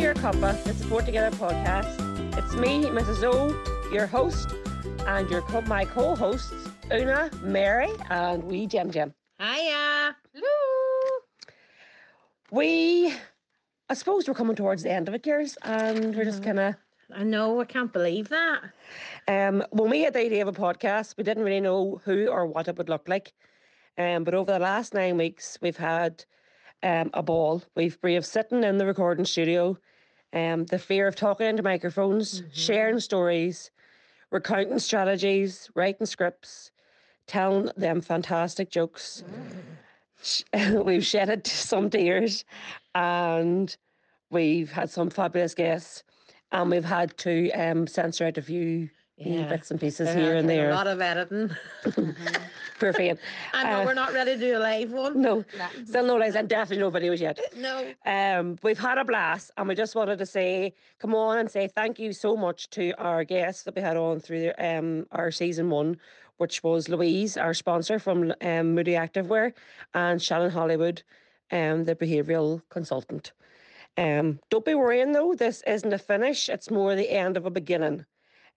Your Cuppa, the Support Together podcast. It's me, Mrs. O, your host, and your co- my co-hosts, Una, Mary, and we Jem Jem. Hiya. Hello. We, I suppose we're coming towards the end of it, girls, and we're just kind of. I know, I can't believe that. Um, when we had the idea of a podcast, we didn't really know who or what it would look like. Um, but over the last nine weeks, we've had um, a ball. We've brave sitting in the recording studio, um, the fear of talking into microphones, sharing stories, recounting strategies, writing scripts, telling them fantastic jokes. Sh- we've shedded some tears, and we've had some fabulous guests, and we've had to um, censor out a few Yeah. bits and pieces There here and there. A lot of editing. Poor Fane. I know Uh, we're not ready to do a live one. No, still no lies, and definitely no videos yet. No. Um, we've had a blast, and we just wanted to say, come on and say thank you so much to our guests that we had on through um our season one, which was Louise, our sponsor from um, Moody Activewear, and Shannon Hollywood, um, the behavioural consultant. Um, don't be worrying though, this isn't a finish; it's more the end of a beginning.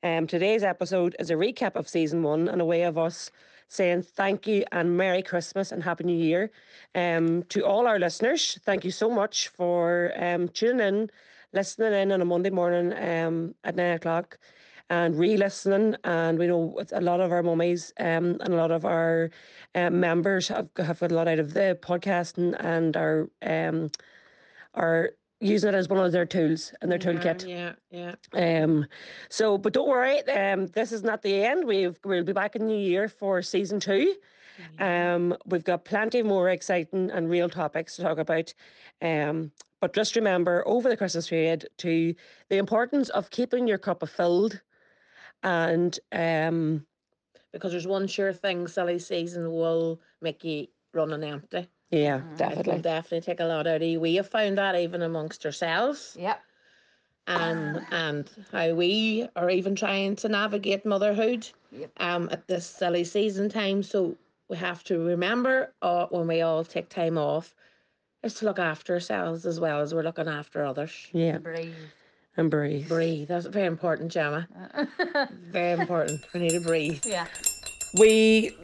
Um, today's episode is a recap of season one and a way of us saying thank you and Merry Christmas and Happy New Year um, to all our listeners. Thank you so much for um, tuning in, listening in on a Monday morning um, at nine o'clock and re-listening. And we know a lot of our mummies um, and a lot of our um, members have, have got a lot out of the podcast and, and are um, are using it as one of their tools and their toolkit. Yeah, yeah. Um, so, but don't worry, um, this is not the end. We've we'll be back in the new year for season two. Um, we've got plenty more exciting and real topics to talk about. Um, but just remember over the Christmas period to the importance of keeping your cup of filled, and um, Because there's one sure thing silly season will make you run on empty. Yeah, It will definitely. definitely take a lot out of you. We have found that even amongst ourselves Yep. and and how we are even trying to navigate motherhood Yep. um at this silly season time. So we have to remember uh, when we all take time off is to look after ourselves as well as we're looking after others. Yeah, Breathe. and breathe. Breathe. That's very important, Gemma. Very important. We need to breathe. yeah. We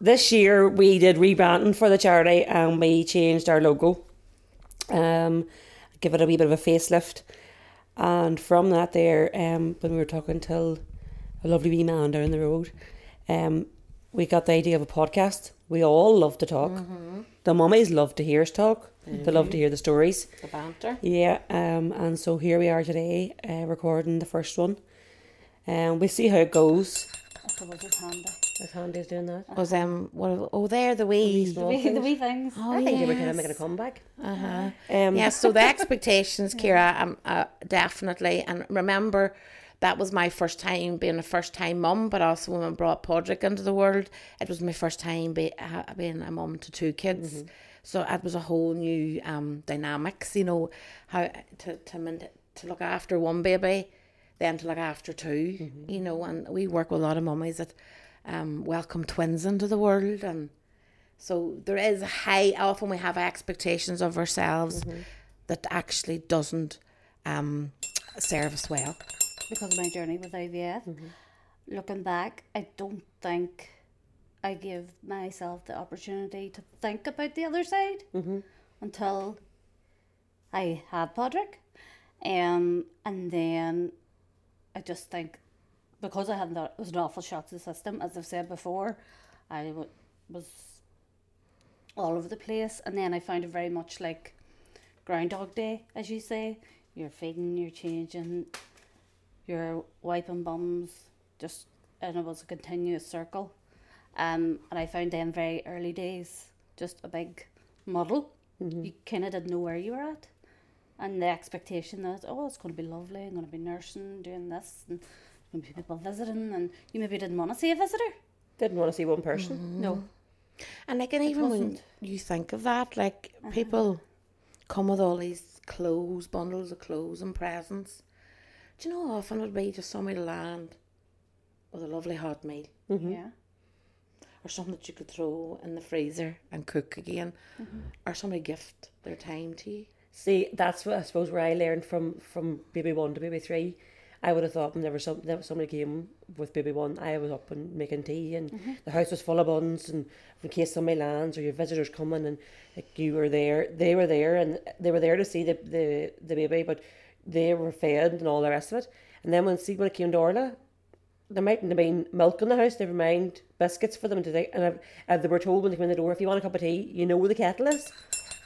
this year we did rebranding for the charity and we changed our logo. Um, give it a wee bit of a facelift. And from that there, um, when we were talking to a lovely wee man down the road, um, we got the idea of a podcast. We all love to talk. The mummies love to hear us talk. They love to hear the stories. The banter. Yeah, um, and so here we are today, uh, recording the first one. Um, we see how it goes. That's handy. As Handy's doing that. Was um what oh there the wee The wee, the wee things. Oh, I think they were kind of yes. making a comeback. Uh-huh. Um, Yeah, so the expectations, Kira, um, uh, definitely. And remember, that was my first time being a first time mum, but also when I brought Podrick into the world, it was my first time be, uh, being a mum to two kids. So it was a whole new um, dynamics, you know, how to to to look after one baby, then to look after 2 you know. And we work with a lot of mummies that um, welcome twins into the world, and so there is a high. Often we have expectations of ourselves that actually doesn't um, serve us well. Because of my journey with IVF. Looking back, I don't think I give myself the opportunity to think about the other side until I had Podrick. Um, and then I just think because I had that it was an awful shock to the system, as I've said before, I w- was all over the place. And then I found it very much like Groundhog Day, as you say. You're feeding, you're changing, you're wiping bums, just and it was a continuous circle. Um, and I found them very early days just a big muddle. You kind of didn't know where you were at, and the expectation that oh, it's going to be lovely, I'm going to be nursing, doing this, and going to be people visiting, and you maybe didn't want to see a visitor. Didn't want to see one person. Mm. No, And like, and even when wasn't. you think of that, like uh-huh. people come with all these clothes, bundles of clothes and presents. Do you know how often it would be just somewhere to land with a lovely hot meal mm-hmm. yeah, or something that you could throw in the freezer and cook again, mm-hmm. or somebody gift their time to you. See, that's what I suppose where I learned from from baby one to baby three. I would have thought when there was some there was somebody came with baby one, I was up and making tea, and mm-hmm. the house was full of buns, and in case somebody lands or your visitors coming, and like you were there, they were there, and they were there to see the the, the baby, but they were fed and all the rest of it. And then when see when it came to Orla, there mightn't have been milk in the house, never mind biscuits for them to take. And if, if they were told when they came in the door, if you want a cup of tea, you know where the kettle is.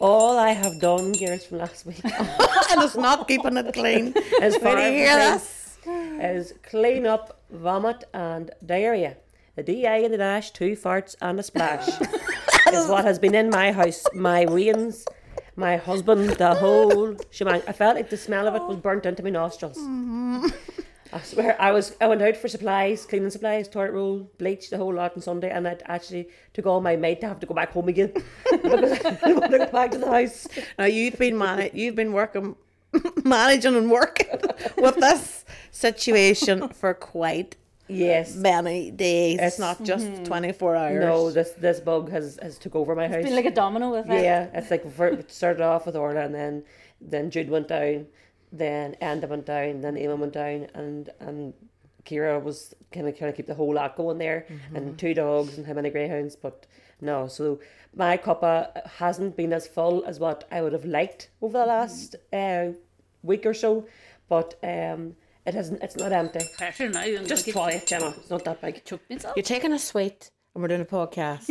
All I have done, years from last week, and it's not keeping it clean. as far Where do you as hear this? Is clean up vomit and diarrhea. The DI and the dash, two farts and a splash is what has been in my house. My wains, my husband, the whole shebang. I felt like the smell of it was burnt into my nostrils. Mm-hmm. I swear, I was. I went out for supplies, cleaning supplies, toilet roll, bleach, the whole lot on Sunday, and it actually took all my might to have to go back home again because I didn't want to go back to the house. Now you've been man- you've been working, managing and working with this situation for quite Yes. many days. It's- It's not just twenty four hours. No, this this bug has has took over my house. It's been like a domino effect. Yeah, it's like for, it started off with Orla, and then then Jude went down, then Enda went down, then Emma went down, and and Kira was kind of kind of keep the whole lot going there, and two dogs and how many greyhounds, but no. So my cuppa hasn't been as full as what I would have liked over the last uh, week or so, but um, it hasn't. It's not empty. Pressure now. I'm Just gonna try it, Gemma. It's not that big. choke myself. You're taking a sweet, and we're doing a podcast.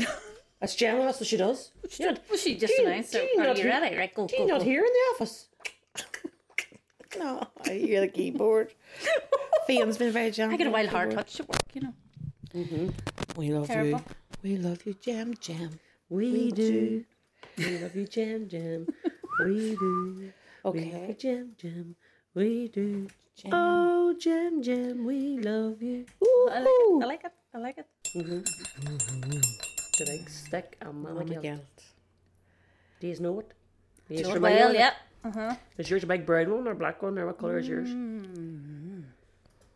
That's Gemma. That's what she does. She not, Well, she just Do you- announced do it. Are not you ready? Right, go, do go, you not here in the office? no, I hear the keyboard. Fionn's been very gentle. I get a wild with the hard keyboard. touch at work, you know. Mm-hmm. We love Terrible. you. We love you, Jam Jam. We do. We love you, Jam Jam. We do. We love Okay. you, Jam Jam. We do. Oh, Jam Jam, we love you. I like it. I like it. I like it. The big stick and Mama Mama Gilt. Gilt. Do you know it? Do you Sure, well, yeah. Uh-huh. Is yours a big brown one or black one or what colour is yours?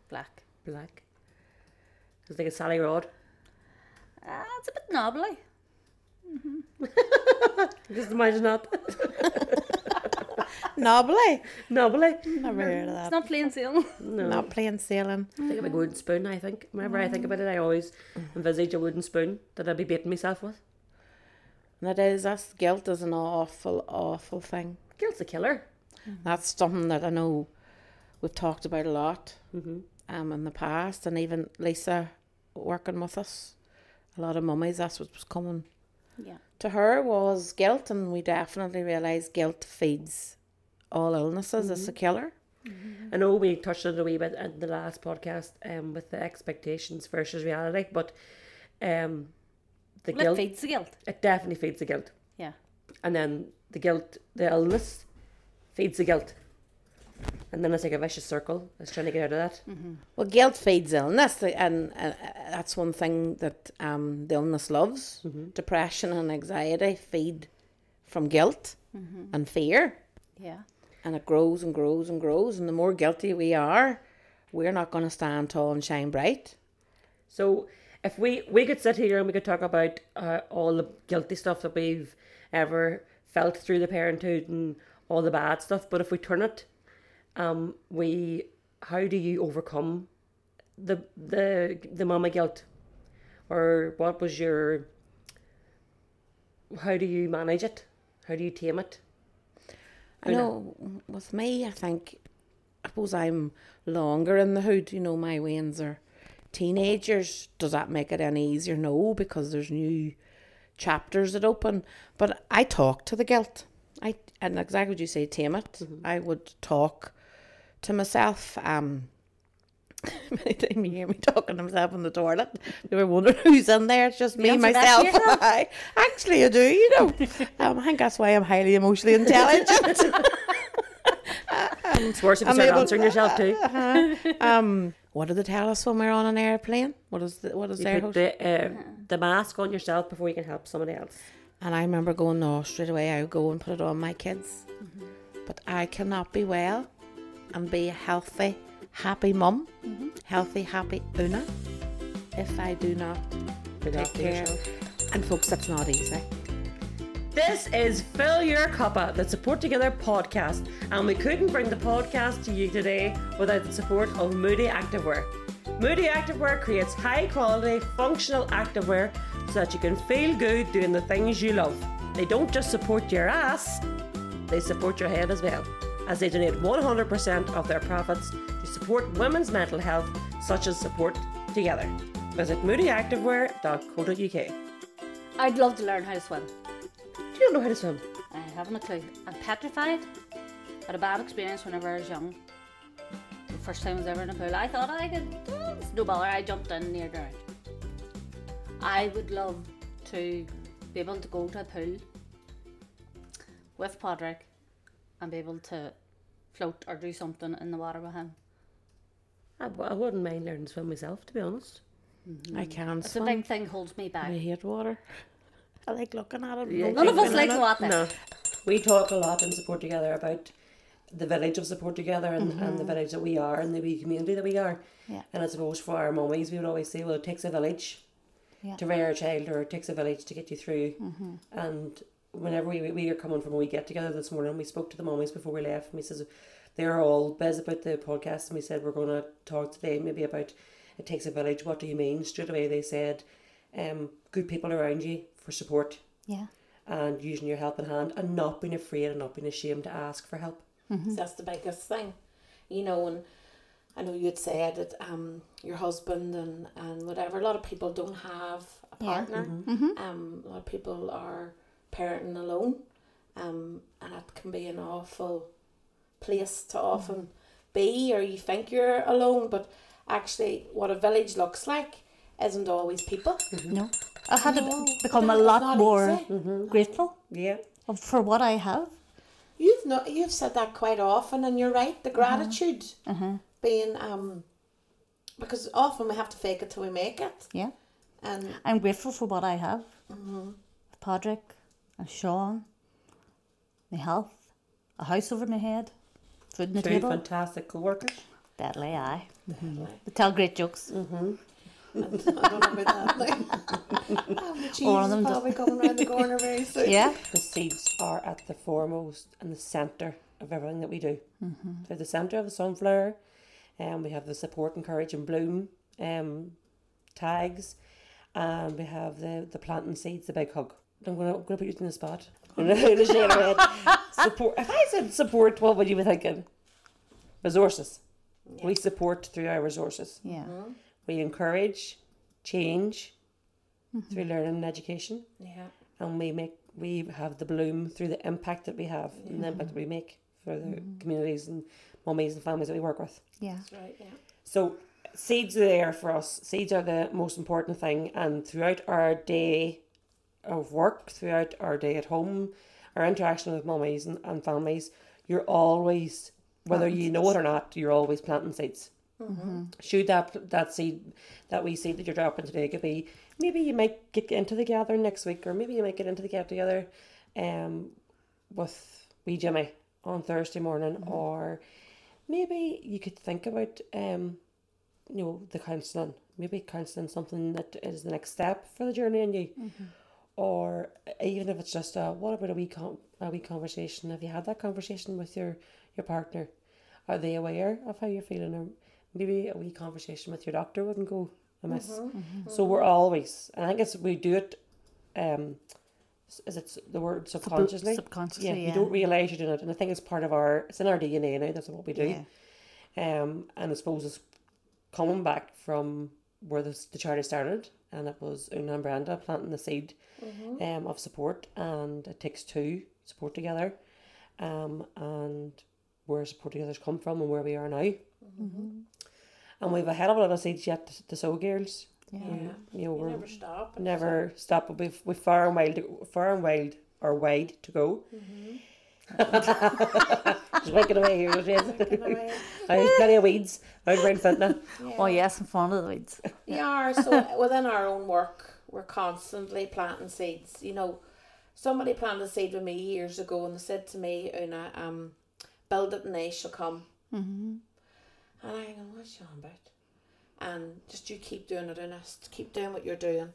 Black. Black. It's like a Sally Rod. Ah, it's a bit knobbly. Just imagine that. Knobbly. Knobbly. Never heard of that. It's not plain sailing. No. Not playing sailing. I think of a wooden spoon, I think. Whenever I think about it, I always mm-hmm. envisage a wooden spoon that I'd be beating myself with. That is, that's guilt is an awful, awful thing. Guilt's a killer. Mm-hmm. That's something that I know we've talked about a lot mm-hmm. um, in the past, and even Lisa working with us. A lot of mummies, that's what was coming Yeah. to her was guilt, and we definitely realised guilt feeds all illnesses. is a killer. I know we touched on it a wee bit in the last podcast um, with the expectations versus reality, but um, the Well, it guilt, feeds the guilt. it definitely feeds the guilt. Yeah. And then the guilt, the illness feeds the guilt. And then it's like a vicious circle. It's trying to get out of that. Well, guilt feeds illness, and uh, that's one thing that um, the illness loves. Depression and anxiety feed from guilt and fear, Yeah. And it grows and grows and grows. And the more guilty we are, we're not going to stand tall and shine bright. So if we we could sit here and we could talk about uh, all the guilty stuff that we've ever felt through the parenthood and all the bad stuff, but if we turn it, um, we how do you overcome the the the mama guilt, or what was your how do you manage it? How do you tame it? I know with me, I think, I suppose I'm longer in the hood. You know, my wains are teenagers. Does that make it any easier? No, because there's new chapters that open. But I talk to the guilt. I and exactly what you say, tame it. I would talk to myself. Um, many times you hear me talking to myself in the toilet. You were wondering who's in there. It's just me, answer that to myself. I, actually, I do. You know, um, I think that's why I'm highly emotionally intelligent. It's worse if you I'm start able- answering yourself too. um, what do they tell us when we're on an airplane? What is the, what is You their put host? the uh, the mask on yourself before you can help somebody else. And I remember going, no, straight away I would go and put it on my kids. But I cannot be well and be healthy, happy mum, mm-hmm. healthy, happy Una, if I do not Look take care. yourself. And folks, that's not easy. This is Fill Your Cuppa, the Support Together podcast, and we couldn't bring the podcast to you today without the support of Moody Activewear. Moody Activewear creates high quality, functional activewear so that you can feel good doing the things you love. They don't just support your ass, they support your head as well, as they donate 100% of their profits to support women's mental health, such as Support Together. Visit moodyactivewear.co.uk. I'd love to learn how to swim. You don't know how to swim. I haven't a clue. I'm petrified. Had a bad experience whenever I was young. The first time I was ever in a pool, I thought I could. No bother. I jumped in near drowned. I would love to be able to go to a pool with Podrick and be able to float or do something in the water with him. I, I wouldn't mind learning to swim myself, to be honest. I can It's a swim. big thing holds me back. I hate water. I like looking at it. Yeah, None of us like in the it. water. No. We talk a lot in Support Together about the village of Support Together and, and the mm-hmm. village that we are and the wee community that we are. Yeah. And I suppose for our mummies, we would always say, well, it takes a village Yeah. to rear a child or it takes a village to get you through. Mm-hmm. And whenever we, we were coming from a wee get together this morning, we spoke to the mummies before we left and we says, they're all buzz about the podcast and we said, we're going to talk today maybe about it takes a village. What do you mean? Straight away they said, um, good people around you for support Yeah. and using your helping hand and not being afraid and not being ashamed to ask for help. That's the biggest thing, you know. And I know you'd said that um your husband and and whatever. A lot of people don't have a Yeah. partner. Um, a lot of people are parenting alone, um, and that can be an awful place to often be, or you think you're alone, but actually, what a village looks like isn't always people. No. I had No, become a lot not more easy. grateful Yeah. for what I have. You've not you've said that quite often, and you're right. The gratitude being um, because often we have to fake it till we make it, Yeah. and I'm grateful for what I have. Patrick and Sean, my health, a house over my head, food on the Two table. fantastic co-workers. Deadly eye. They tell great jokes. and I don't know about that. Like, oh, the cheese All of is them just- coming around the corner very soon. Yeah. The seeds are at the foremost and the centre of everything that we do. Mhm. They're the centre of the sunflower, and we have the support and courage and bloom um, tags, and we have the the planting seeds, the big hug. I'm gonna, I'm gonna put you in the spot. I'm gonna shake your head. Support. If I said support, what would you be thinking? Resources. We support through our resources. Yeah. We encourage change mm-hmm. through learning and education Yeah, and we make we have the bloom through the impact that we have and the impact that we make for the mm-hmm. communities and mummies and families that we work with. Yeah. that's right. Yeah, So seeds are there for us. Seeds are the most important thing and throughout our day of work, throughout our day at home, our interaction with mummies and, and families, you're always whether you know it or not, you're always planting seeds. Should that that seed that we see that you're dropping today could be maybe you might get into the gathering next week or maybe you might get into the get together um with wee Jimmy on Thursday morning or maybe you could think about um you know the counselling. Maybe counselling something that is the next step for the journey in you or even if it's just a what about a wee con- a wee conversation? Have you had that conversation with your your partner? Are they aware of how you're feeling? Or maybe a wee conversation with your doctor wouldn't go amiss. So we're always and I think it's we do it um is it the word subconsciously? subconsciously, yeah, you don't realize you're doing it and I think it's part of our it's in our DNA now that's what we do. Yeah. um, and I suppose it's coming back from where the, the charity started, and it was Una and Brenda planting the seed um, of support, and it takes two support together, um, and where support together's come from and where we are now. And we've a hell of a lot of seeds yet to, to sow, girls. Yeah. You, you know, you we're never stop. never stop, but we've we've far and wide, far and wide or wide to go. Just waking away here, Louise. away. There's plenty of weeds out around Fintona. Oh yes, I'm fond of the weeds. We are so within our own work, we're constantly planting seeds. You know, somebody planted a seed with me years ago, and they said to me, "Una, um, build it and they shall come." Mm-hmm. And I go, "What's you on about?" And just you keep doing it, Una. Just keep doing what you're doing,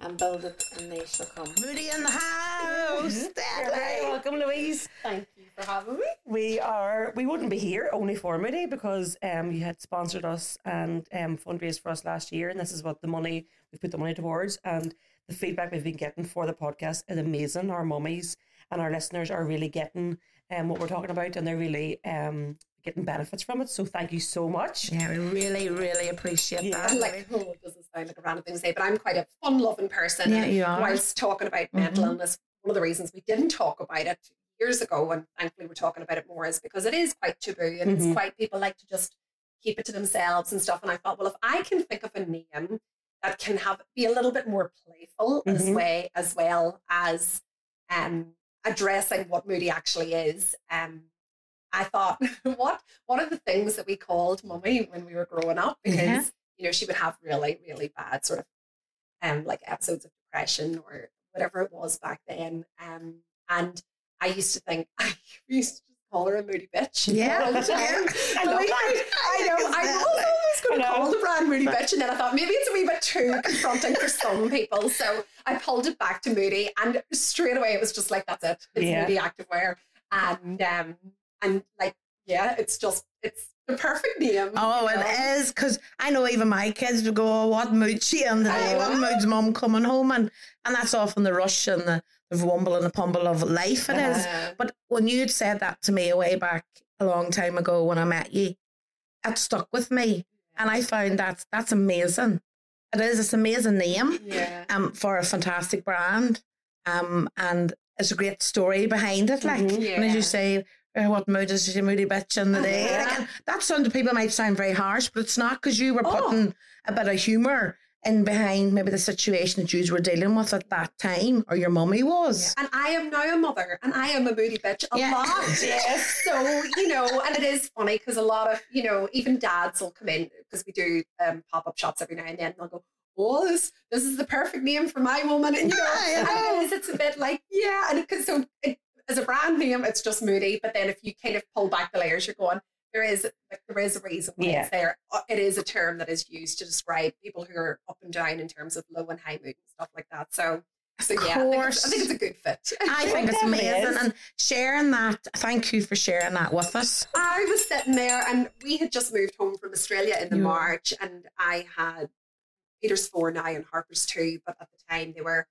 and build it, and they shall come. Moody in the house. Deadly. welcome, Louise. Thank you for having me. We are. We wouldn't be here only for Moody because um you had sponsored us and um fundraised for us last year, and this is what the money we've put the money towards. And the feedback we've been getting for the podcast is amazing. Our mummies and our listeners are really getting um what we're talking about, and they're really um getting benefits from it. So thank you so much. Yeah, we really, really appreciate Yeah. that. And like, oh, it doesn't sound like a random thing to say, but I'm quite a fun-loving person. Yeah, you are. Whilst talking about mental Mhm. illness, one of the reasons we didn't talk about it years ago, and thankfully we're talking about it more, is because it is quite taboo and Mhm. it's quite people like to just keep it to themselves and stuff. And I thought, well, if I can think of a name that can have be a little bit more playful as Mhm. way as well as um addressing what moody actually is, um. I thought, what what are the things that we called mummy when we were growing up? Because Yeah. you know she would have really really bad sort of um like episodes of depression or whatever it was back then. Um, and I used to think I used to just call her a moody bitch. Yeah. all the time. I love Like, that. I know. I was always going to call the brand moody bitch, and then I thought maybe it's a wee bit too confronting for some people. So I pulled it back to moody, and straight away it was just like that's it. It's Yeah. moody activewear, and um, and like yeah, it's just it's the perfect name. Oh, you know? it is because I know even my kids would go, oh, "What mood she in today? What mood's mum coming home?" And and that's often the rush and the, the wumble and the pumble of life. It is. Uh, But when you'd said that to me way back a long time ago when I met you, it stuck with me, and I found that that's amazing. It is. It's an amazing name. yeah. Um, for a fantastic brand. Um, and it's a great story behind it. Like, Mhm. and as you say, uh, what mood is she moody bitch in the day? Uh-huh. Like, and that sound to people might sound very harsh, but it's not because you were Oh. putting a bit of humour in behind maybe the situation that you were dealing with at that time, or your mummy was. And I am now a mother, and I am a moody bitch a Yeah. lot. Yes. So you know, and it is funny because a lot of you know, even dads will come in because we do um, pop up shops every now and then. And they'll go, "Oh, this this is the perfect name for my woman," and you know, Yeah, I and it is. It's a bit like yeah, and because so it, as a brand name, it's just moody. But then if you kind of pull back the layers, you're going. There is like, there is a reason why Yeah. it's there. Uh, It is a term that is used to describe people who are up and down in terms of low and high mood and stuff like that. So, so yeah, I think, it's, I think it's a good fit. I think it's amazing. And sharing that, thank you for sharing that with us. I was sitting there and we had just moved home from Australia in the Yeah. March and I had Peter's four now and Harper's two, but at the time they were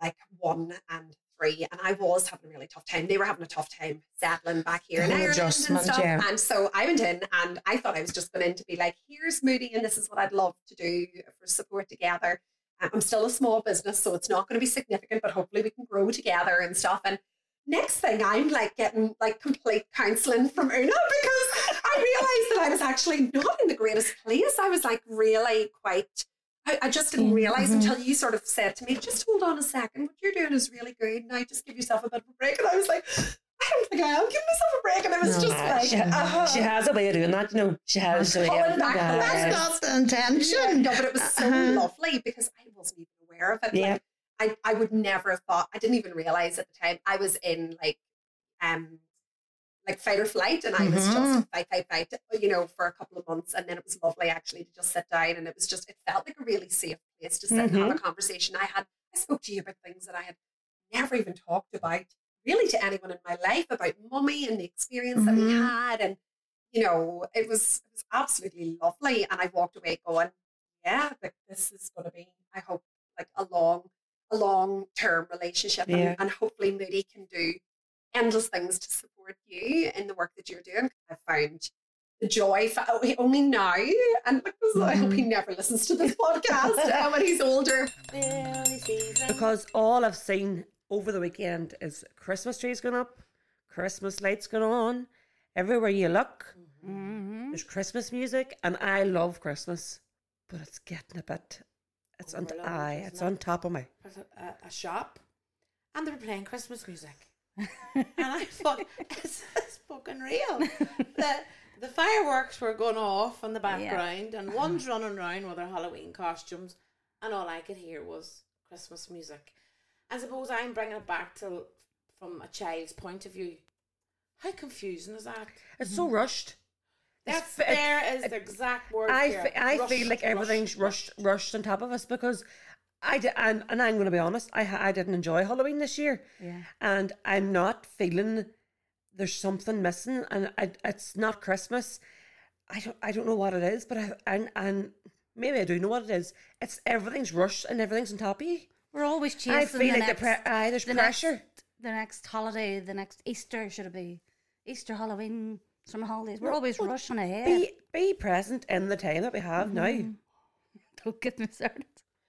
like one and three. And I was having a really tough time. They were having a tough time settling back here in Ireland and stuff. yeah. And so I went in and I thought I was just going in to be like, here's Moody and this is what I'd love to do for support together. Um, I'm still a small business, so it's not going to be significant, but hopefully we can grow together and stuff. And next thing I'm like getting like complete counseling from Una because I realized that I was actually not in the greatest place. I was like really quite I, I just didn't realize Mhm. until you sort of said to me, just hold on a second, what you're doing is really good. Now just give yourself a bit of a break. And I was like, I don't think I am giving myself a break. And it was No, just like she, uh, she has a way of doing that, you know. She has a way of back the That's not the Yeah, intention. no, but it was so Uh-huh. lovely because I wasn't even aware of it. Yeah. Like, I, I would never have thought, I didn't even realize at the time I was in like, um, like fight or flight, and I was Mhm. just fight, fight, fight, you know, for a couple of months, and then it was lovely actually to just sit down, and it was just, it felt like a really safe place to sit and have a conversation. I had, I spoke to you about things that I had never even talked about, really, to anyone in my life about mummy and the experience that we Mhm. had, and you know, it was it was absolutely lovely, and I walked away going, yeah, like this is going to be, I hope, like a long, a long term relationship, Yeah. and, and hopefully Moody can do endless things to support you in the work that you're doing. I found the joy fa- oh, only now, and because I hope he mm-hmm. never listens to this podcast when he's older. Because all I've seen over the weekend is Christmas trees going up, Christmas lights going on. Everywhere you look, mm-hmm. there's Christmas music, and I love Christmas, but it's getting a bit. It's on. Overload, Aye, isn't it's it? on top of me. was a, a, a shop and they were playing Christmas music. And I thought, is this fucking real? the, the fireworks were going off in the background and one's running around with their Halloween costumes and all I could hear was Christmas music. I suppose I'm bringing it back to from a child's point of view. How confusing is that? It's so mm. rushed. That's f- it- there is the exact word. I, here. fe- I feel Rushed, like everything's rushed, rushed on top of us because I did, and, and I'm going to be honest. I I didn't enjoy Halloween this year, Yeah. and I'm not feeling there's something missing, and I, it's not Christmas. I don't I don't know what it is, but I and and maybe I do know what it is. It's everything's rushed and everything's on top of you. We're always chasing I feel the like next, the pre- aye, there's the pressure. Next, the next holiday, the next Easter should it be Easter, Halloween, summer holidays. We're always rushing ahead. Be be present in the time that we have now. Mm-hmm. Don't get me started.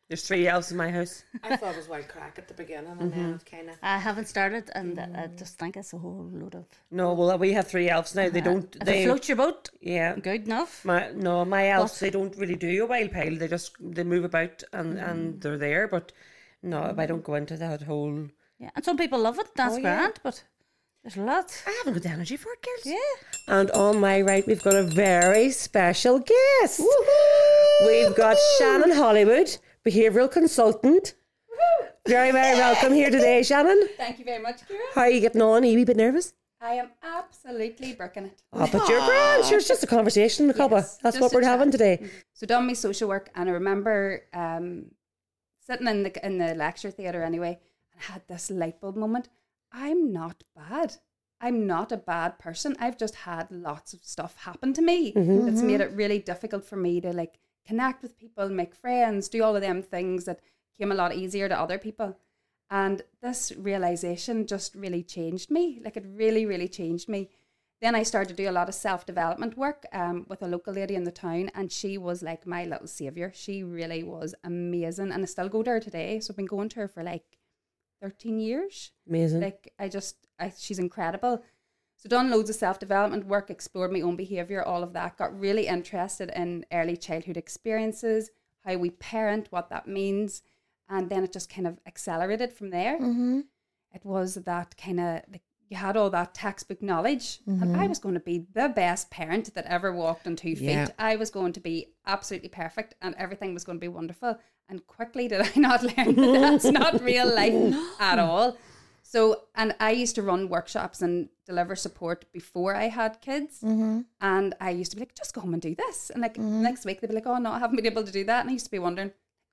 There's three elves in my house. I thought it was wild crack at the beginning, and then mm-hmm. it kind of. I haven't started, and I mm. just think it's a whole load of. No, well we have three elves now. They uh, don't. If They float your boat, yeah. good enough. My no, my elves But- they don't really do a wild pile. They just they move about and Mm. and they're there. But no, I don't go into that whole. Yeah, and some people love it. That's Oh, yeah. grand, but there's a lot. I haven't got the energy for it, girls. Yeah. And on my right, we've got a very special guest. We've got Shannon Hollywood, behavioural consultant. Very, very welcome here today, Shannon. Thank you very much, Kira. How are you getting on? Are you a bit nervous? I am absolutely brooking it. Oh, but you're grand. Sure, it's just a conversation, Macabre. Yes, That's what we're chat. having today. Mm-hmm. So done my social work, and I remember um, sitting in the in the lecture theatre anyway, and I had this light bulb moment. I'm not bad. I'm not a bad person. I've just had lots of stuff happen to me mm-hmm. that's made mm-hmm. it really difficult for me to like connect with people, make friends, do all of them things that came a lot easier to other people. And this realization just really changed me. Like it really, really changed me. Then I started to do a lot of self development work um, with a local lady in the town, and she was like my little savior. She really was amazing, and I still go to her today. So I've been going to her for like thirteen years. Amazing. Like I just, I, she's incredible. So done loads of self development work, explored my own behavior, all of that. Got really interested in early childhood experiences, how we parent, what that means, and then it just kind of accelerated from there. Mm-hmm. It was that kind of like you had all that textbook knowledge, and I mm-hmm. was going to be the best parent that ever walked on two feet. Yeah. I was going to be absolutely perfect, and everything was going to be wonderful. And quickly did I not learn that that's not real life at all. So, and I used to run workshops and deliver support before I had kids. Mm-hmm. And I used to be like, just go home and do this. And like mm-hmm. next week, they'd be like, oh, no, I haven't been able to do that. And I used to be wondering,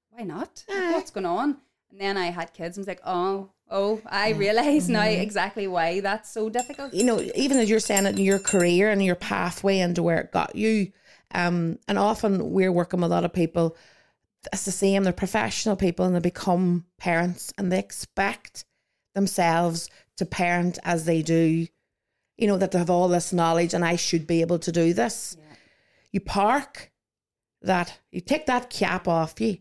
why not? Like, eh. what's going on? And then I had kids and was like, oh, oh, I eh. realize now mm-hmm. exactly why that's so difficult. you know, even as you're saying it in your career and your pathway into where it got you, um, and often we're working with a lot of people. It's the same. They're professional people and they become parents and they expect themselves to parent as they do. You know that they have all this knowledge and I should be able to do this. You park that. You take that cap off you.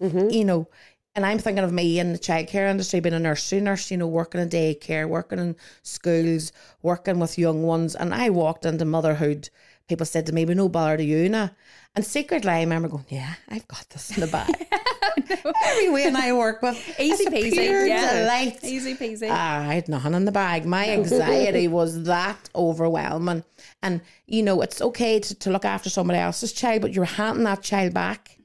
Mm-hmm. You know, and I'm thinking of me in the childcare industry, being a nursery nurse, you know, working in daycare, working in schools, working with young ones. And I walked into motherhood. People said to me, "We no bother to you now." And secretly, I remember going, "Yeah, I've got this in the bag." Every woman I work with, Easy peasy, yeah. delight. Easy peasy. Ah, I had nothing in the bag. My anxiety was that overwhelming. And, you know, it's okay to, to look after somebody else's child, but you're handing that child back.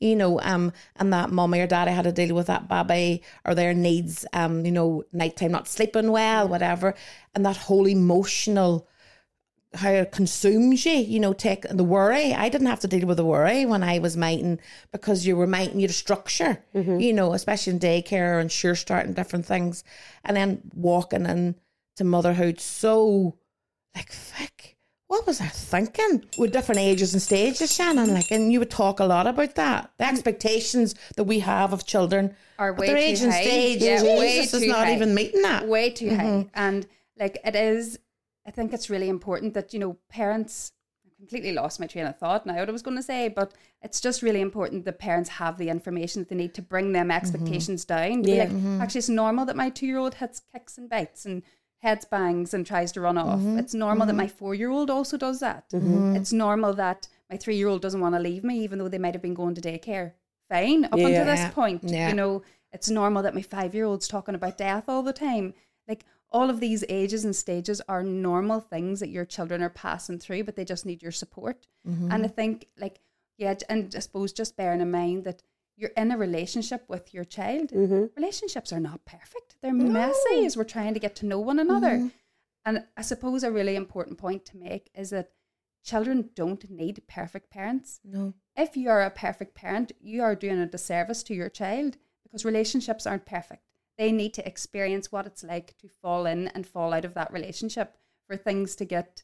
You know, um, and that mummy or daddy had to deal with that baby or their needs, um, you know, nighttime not sleeping well, whatever. And that whole emotional how it consumes you, you know, take the worry. I didn't have to deal with the worry when I was mating because you were mating you to structure, mm-hmm. you know, especially in daycare and sure starting different things. And then walking into motherhood so like fuck. What was I thinking? With different ages and stages, Shannon, like and you would talk a lot about that. The mm. expectations that we have of children Are way their too age and high. stage, Yeah, way Jesus is not high. even meeting that. way too high mm-hmm. and like it is i think it's really important that you know parents I completely lost my train of thought now what i was going to say but it's just really important that parents have the information that they need to bring them mm-hmm. expectations down to be Yeah. like mm-hmm. actually it's normal that my two-year-old hits kicks and bites and heads bangs and tries to run off. Mm-hmm. It's normal that my four-year-old also does that. It's normal that my three-year-old doesn't want to leave me even though they might have been going to daycare. Fine up until this point Yeah. you know it's normal that my five year old's talking about death all the time. Like all of these ages and stages are normal things that your children are passing through, but they just need your support. Mm-hmm. And I think, like, yeah, and I suppose just bearing in mind that you're in a relationship with your child. Mm-hmm. Relationships are not perfect, they're messy as we're trying to get to know one another. Mm-hmm. And I suppose a really important point to make is that children don't need perfect parents No. if you are a perfect parent, you are doing a disservice to your child because relationships aren't perfect. They need to experience what it's like to fall in and fall out of that relationship for things to get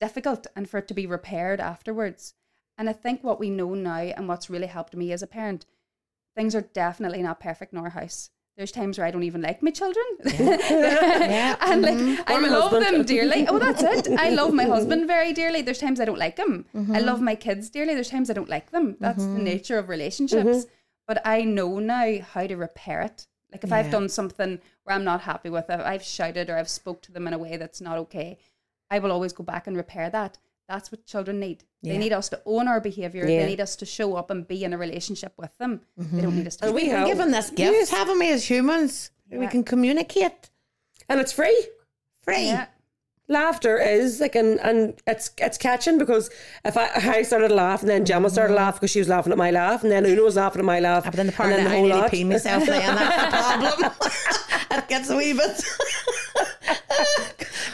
difficult and for it to be repaired afterwards. And I think what we know now and what's really helped me as a parent, things are definitely not perfect in our house. There's times where I don't even like my children. Yeah. and like I Or my love husband. them dearly. Oh, that's it. I love my husband very dearly. There's times I don't like him. Mm-hmm. I love my kids dearly. There's times I don't like them. That's the nature of relationships. Mm-hmm. But I know now how to repair it. Like if I've done something where I'm not happy with it, I've shouted or I've spoke to them in a way that's not okay, I will always go back and repair that. That's what children need. They need us to own our behaviour. Yeah. They need us to show up and be in a relationship with them. They don't mm-hmm. need us to. And we We have- can give them this gift, haven't we, as humans? We can communicate. and it's free. Free. Yeah. Laughter is like, and, and it's it's catching because if I, I started to laugh and then Gemma mm-hmm. started to laugh because she was laughing at my laugh and then Una was laughing at my laugh. But then the part and that then I whole nearly lot. pee myself now, and that's the problem. it gets a wee bit.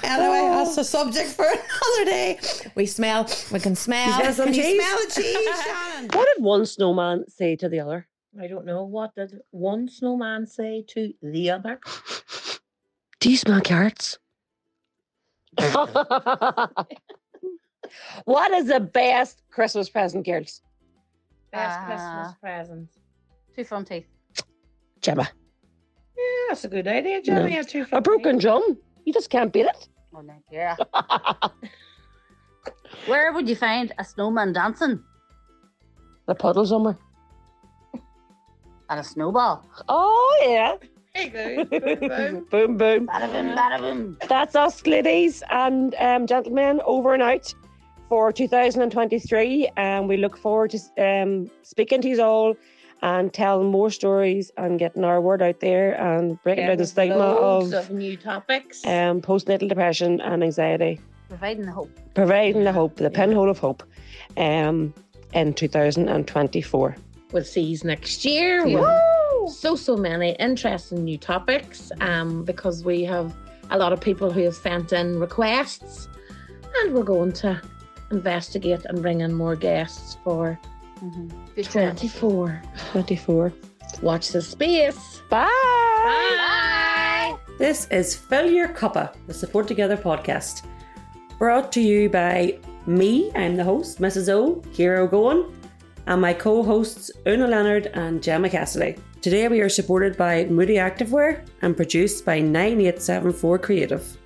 anyway, oh. that's a subject for another day. We smell, we can smell. smell some you smell the cheese, Shannon? What did one snowman say to the other? I don't know. What did one snowman say to the other? Do you smell carrots? what is the best Christmas present, girls? Best Ah. Christmas present. Two front teeth. Gemma. Yeah, that's a good idea, Gemma. No. Has two A broken drum. You just can't beat it. Oh, no, yeah. Where would you find a snowman dancing The puddle somewhere. and a snowball? Oh yeah. Very good. Boom, boom. boom boom. Bada boom, bada boom. That's us, ladies and um, gentlemen, over and out for 2023. And we look forward to um, speaking to you all and telling more stories and getting our word out there and breaking down the stigma of of new topics. um, postnatal depression and anxiety. Providing the hope. Providing the hope, the Yeah. pinhole of hope um, in 2024. we'll see you next year. with So so many interesting new topics. Um, because we have a lot of people who have sent in requests, and we're going to investigate and bring in more guests for Future. twenty four. 24. Watch the space. Bye. Bye. This is Fill Your Cuppa, the Support Together podcast. Brought to you by me, I'm the host, Mrs. O, Kira O'Gowan, and my co hosts, Una Leonard and Gemma Cassidy. Today we are supported by Moody Activewear and produced by 9874 Creative.